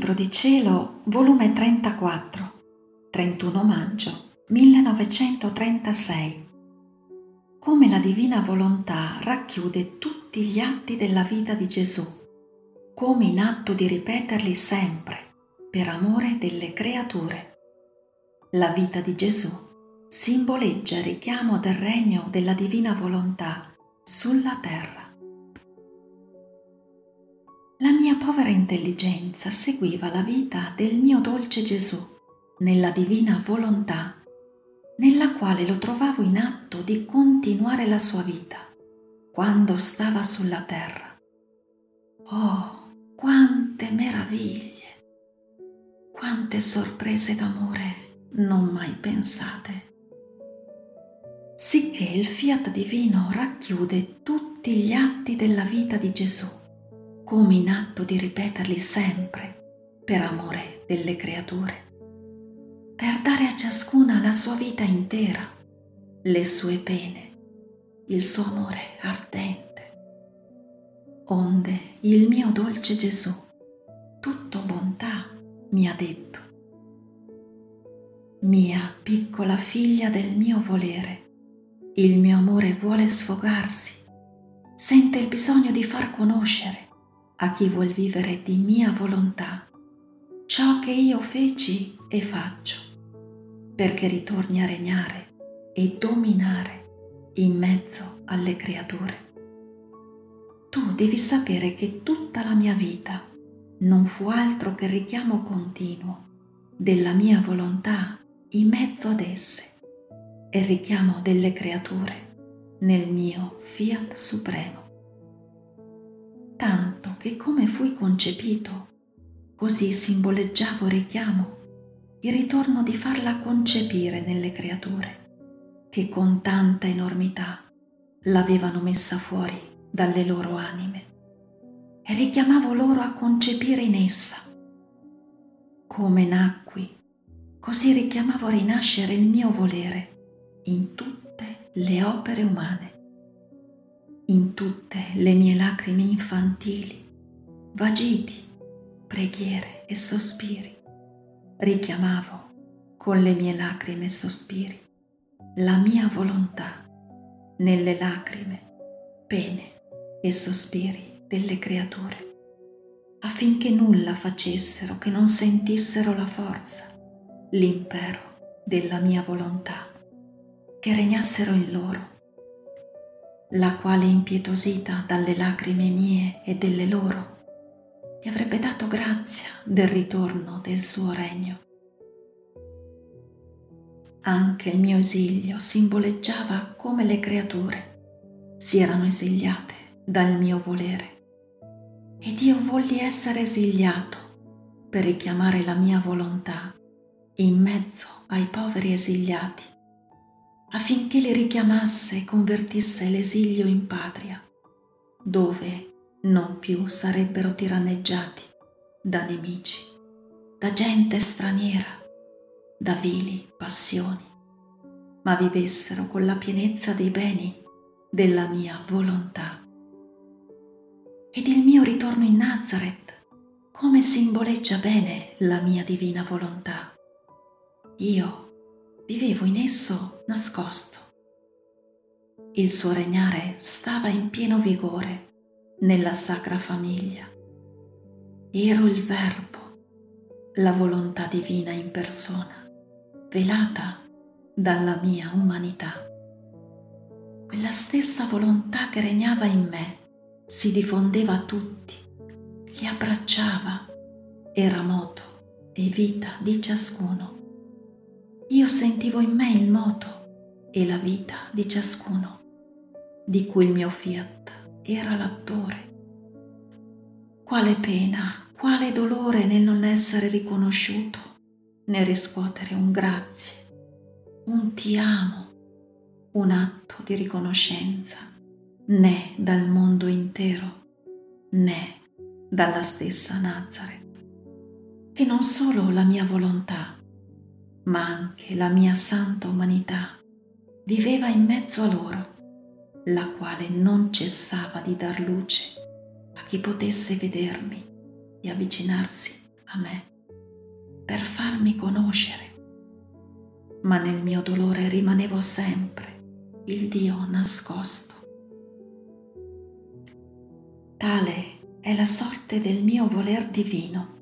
Libro di Cielo, volume 34, 31 maggio 1936. Come la divina volontà racchiude tutti gli atti della vita di Gesù, come in atto di ripeterli sempre, per amore delle creature. La vita di Gesù simboleggia il richiamo del regno della divina volontà sulla terra. La mia povera intelligenza seguiva la vita del mio dolce Gesù nella divina volontà, nella quale lo trovavo in atto di continuare la sua vita quando stava sulla terra. Oh, quante meraviglie, quante sorprese d'amore non mai pensate. Sicché il fiat divino racchiude tutti gli atti della vita di Gesù come in atto di ripeterli sempre per amore delle creature, per dare a ciascuna la sua vita intera, le sue pene, il suo amore ardente. Onde il mio dolce Gesù, tutto bontà, mi ha detto, mia piccola figlia del mio volere, il mio amore vuole sfogarsi, sente il bisogno di far conoscere a chi vuol vivere di mia volontà ciò che io feci e faccio, perché ritorni a regnare e dominare in mezzo alle creature. Tu devi sapere che tutta la mia vita non fu altro che richiamo continuo della mia volontà in mezzo ad esse e richiamo delle creature nel mio fiat supremo che come fui concepito, così simboleggiavo richiamo il ritorno di farla concepire nelle creature, che con tanta enormità l'avevano messa fuori dalle loro anime, e richiamavo loro a concepire in essa. Come nacqui, così richiamavo a rinascere il mio volere in tutte le opere umane in tutte le mie lacrime infantili, vagiti, preghiere e sospiri, richiamavo con le mie lacrime e sospiri la mia volontà nelle lacrime, pene e sospiri delle creature, affinché nulla facessero che non sentissero la forza, l'impero della mia volontà, che regnassero in loro la quale impietosita dalle lacrime mie e delle loro, mi avrebbe dato grazia del ritorno del suo regno. Anche il mio esilio simboleggiava come le creature si erano esiliate dal mio volere ed io volli essere esiliato per richiamare la mia volontà in mezzo ai poveri esiliati affinché li richiamasse e convertisse l'esilio in patria, dove non più sarebbero tiranneggiati da nemici, da gente straniera, da vili passioni, ma vivessero con la pienezza dei beni della mia volontà. Ed il mio ritorno in Nazareth, come simboleggia bene la mia divina volontà. Io vivevo in esso nascosto. Il suo regnare stava in pieno vigore nella sacra famiglia. Ero il Verbo, la volontà divina in persona, velata dalla mia umanità. Quella stessa volontà che regnava in me si diffondeva a tutti, li abbracciava, era moto e vita di ciascuno io sentivo in me il moto e la vita di ciascuno, di cui il mio fiat era l'attore. Quale pena, quale dolore nel non essere riconosciuto, nel riscuotere un grazie, un ti amo, un atto di riconoscenza, né dal mondo intero, né dalla stessa Nazareth, che non solo la mia volontà, ma anche la mia santa umanità viveva in mezzo a loro, la quale non cessava di dar luce a chi potesse vedermi e avvicinarsi a me per farmi conoscere, ma nel mio dolore rimanevo sempre il Dio nascosto. Tale è la sorte del mio voler divino.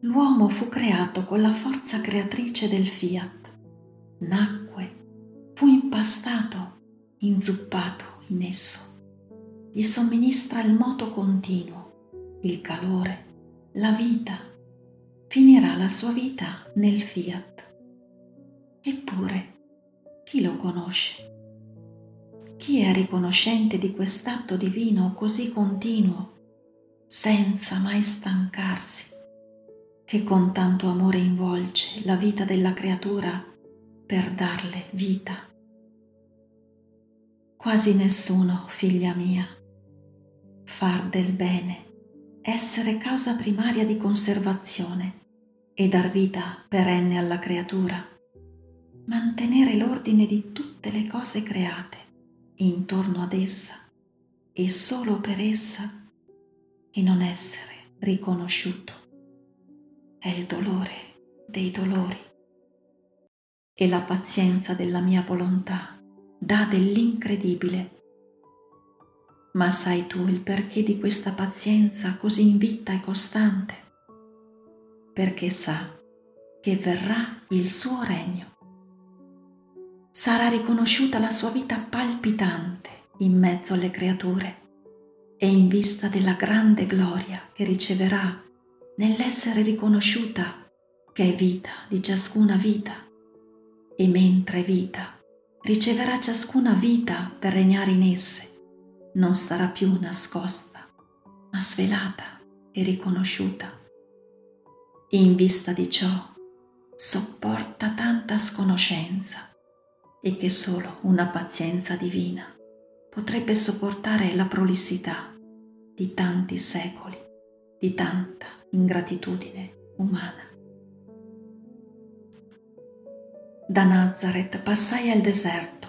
L'uomo fu creato con la forza creatrice del fiat, nacque, fu impastato, inzuppato in esso. Gli somministra il moto continuo, il calore, la vita. Finirà la sua vita nel fiat. Eppure, chi lo conosce? Chi è riconoscente di quest'atto divino così continuo, senza mai stancarsi, che con tanto amore involge la vita della creatura per darle vita? Quasi nessuno, figlia mia. Far del bene, essere causa primaria di conservazione e dar vita perenne alla creatura, mantenere l'ordine di tutte le cose create intorno ad essa e solo per essa e non essere riconosciuto. È il dolore dei dolori e la pazienza della mia volontà dà dell'incredibile. Ma sai tu il perché di questa pazienza così invitta e costante? Perché sa che verrà il suo regno sarà riconosciuta la sua vita palpitante in mezzo alle creature e in vista della grande gloria che riceverà nell'essere riconosciuta che è vita di ciascuna vita e mentre vita riceverà ciascuna vita per regnare in esse, non starà più nascosta, ma svelata e riconosciuta. In vista di ciò sopporta tanta sconoscenza e che solo una pazienza divina potrebbe sopportare la prolissità di tanti secoli, di tanta ingratitudine umana. Da Nazareth passai al deserto,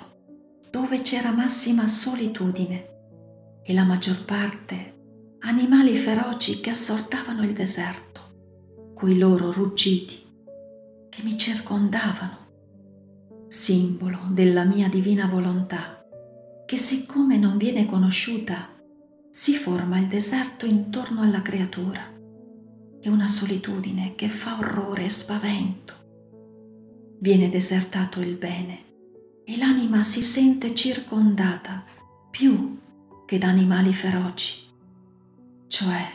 dove c'era massima solitudine e la maggior parte animali feroci che assortavano il deserto, coi loro ruggiti che mi circondavano simbolo della mia divina volontà, che siccome non viene conosciuta, si forma il deserto intorno alla creatura e una solitudine che fa orrore e spavento. Viene desertato il bene e l'anima si sente circondata più che da animali feroci, cioè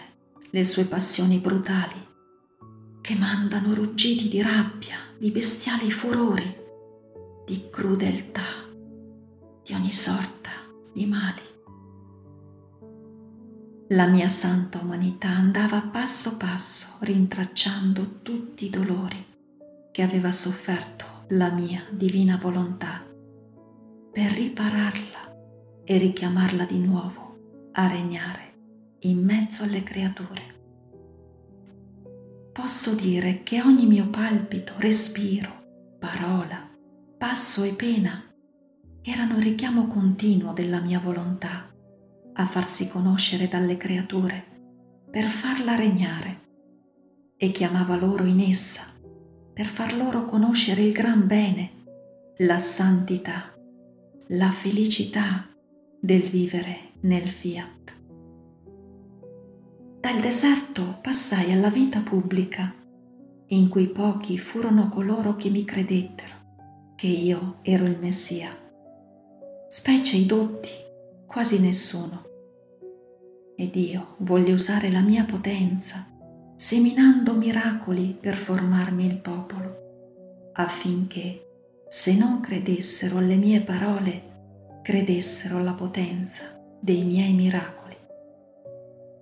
le sue passioni brutali, che mandano ruggiti di rabbia, di bestiali furori di crudeltà, di ogni sorta di mali. La mia santa umanità andava passo passo rintracciando tutti i dolori che aveva sofferto la mia divina volontà per ripararla e richiamarla di nuovo a regnare in mezzo alle creature. Posso dire che ogni mio palpito, respiro, parola, passo e pena erano il richiamo continuo della mia volontà a farsi conoscere dalle creature per farla regnare e chiamava loro in essa per far loro conoscere il gran bene, la santità, la felicità del vivere nel fiat. Dal deserto passai alla vita pubblica, in cui pochi furono coloro che mi credettero che io ero il Messia, specie i dotti, quasi nessuno. Ed io voglio usare la mia potenza, seminando miracoli per formarmi il popolo, affinché, se non credessero alle mie parole, credessero alla potenza dei miei miracoli.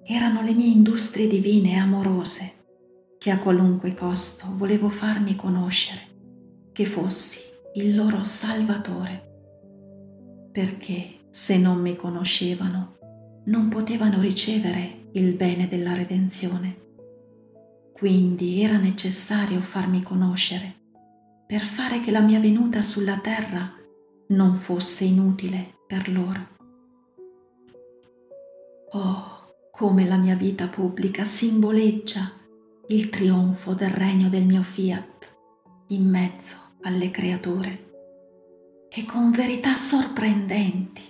Erano le mie industrie divine e amorose che a qualunque costo volevo farmi conoscere, che fossi il loro Salvatore, perché se non mi conoscevano non potevano ricevere il bene della redenzione. Quindi era necessario farmi conoscere per fare che la mia venuta sulla terra non fosse inutile per loro. Oh, come la mia vita pubblica simboleggia il trionfo del regno del mio fiat in mezzo alle creature, che con verità sorprendenti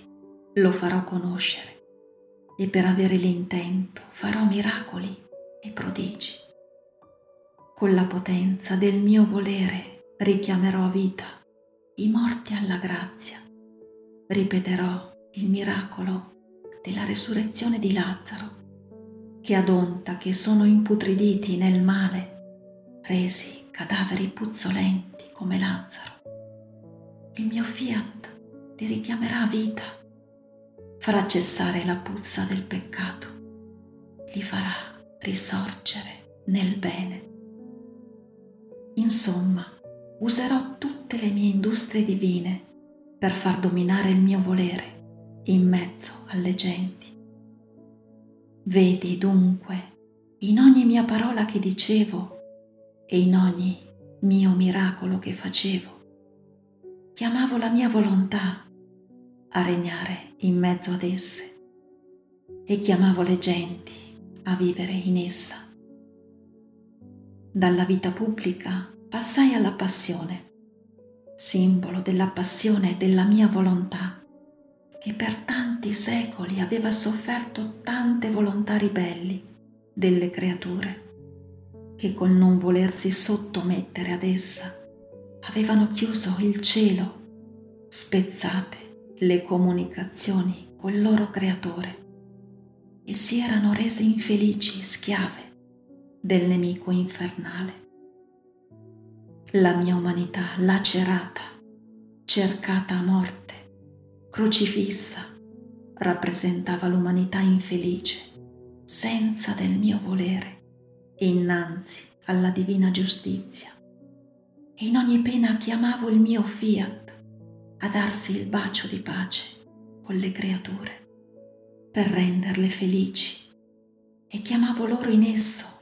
lo farò conoscere e per avere l'intento farò miracoli e prodigi. Con la potenza del mio volere richiamerò a vita i morti alla grazia, ripeterò il miracolo della resurrezione di Lazzaro, che ad onta che sono imputriditi nel male, resi cadaveri puzzolenti come Lazzaro. Il mio fiat li richiamerà a vita, farà cessare la puzza del peccato, li farà risorgere nel bene. Insomma, userò tutte le mie industrie divine per far dominare il mio volere in mezzo alle genti. Vedi dunque in ogni mia parola che dicevo e in ogni mio miracolo che facevo, chiamavo la mia volontà a regnare in mezzo ad esse e chiamavo le genti a vivere in essa. Dalla vita pubblica passai alla passione, simbolo della passione della mia volontà che per tanti secoli aveva sofferto tante volontà ribelli delle creature, che col non volersi sottomettere ad essa avevano chiuso il cielo, spezzate le comunicazioni col loro creatore e si erano rese infelici schiave del nemico infernale. La mia umanità lacerata, cercata a morte, crocifissa rappresentava l'umanità infelice, senza del mio volere e innanzi alla divina giustizia. E in ogni pena chiamavo il mio fiat a darsi il bacio di pace con le creature per renderle felici e chiamavo loro in esso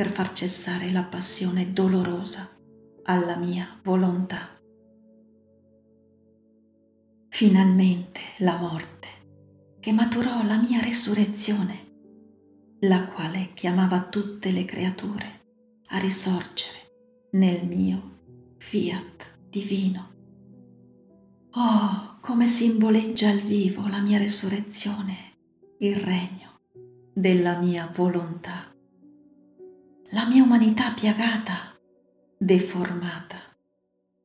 per far cessare la passione dolorosa alla mia volontà finalmente la morte, che maturò la mia resurrezione, la quale chiamava tutte le creature a risorgere nel mio fiat divino. Oh, come simboleggia al vivo la mia resurrezione, il regno della mia volontà. La mia umanità piagata, deformata,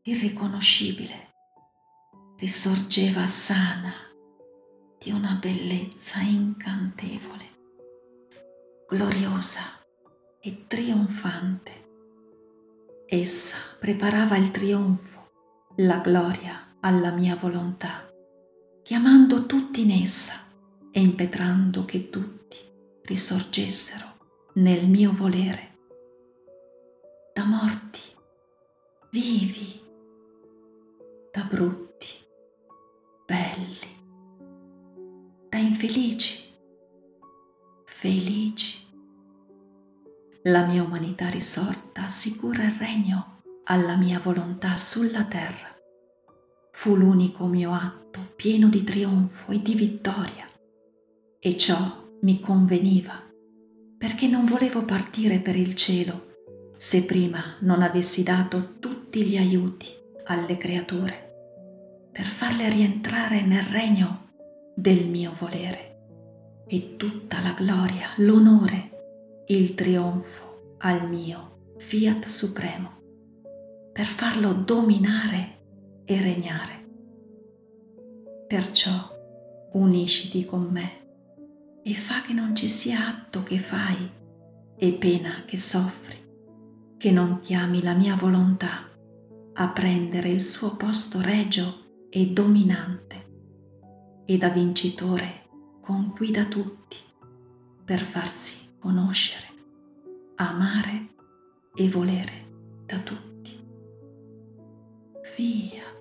irriconoscibile, risorgeva sana di una bellezza incantevole, gloriosa e trionfante. Essa preparava il trionfo, la gloria alla mia volontà, chiamando tutti in essa e impetrando che tutti risorgessero nel mio volere. Da morti, vivi, da brutti, belli, da infelici, felici. La mia umanità risorta assicura il regno alla mia volontà sulla terra. Fu l'unico mio atto pieno di trionfo e di vittoria e ciò mi conveniva perché non volevo partire per il cielo se prima non avessi dato tutti gli aiuti alle creature per farle rientrare nel regno del mio volere e tutta la gloria, l'onore, il trionfo al mio fiat supremo, per farlo dominare e regnare. Perciò unisciti con me e fa che non ci sia atto che fai e pena che soffri, che non chiami la mia volontà a prendere il suo posto regio e dominante e da vincitore conquida tutti per farsi conoscere, amare e volere da tutti. Fiat.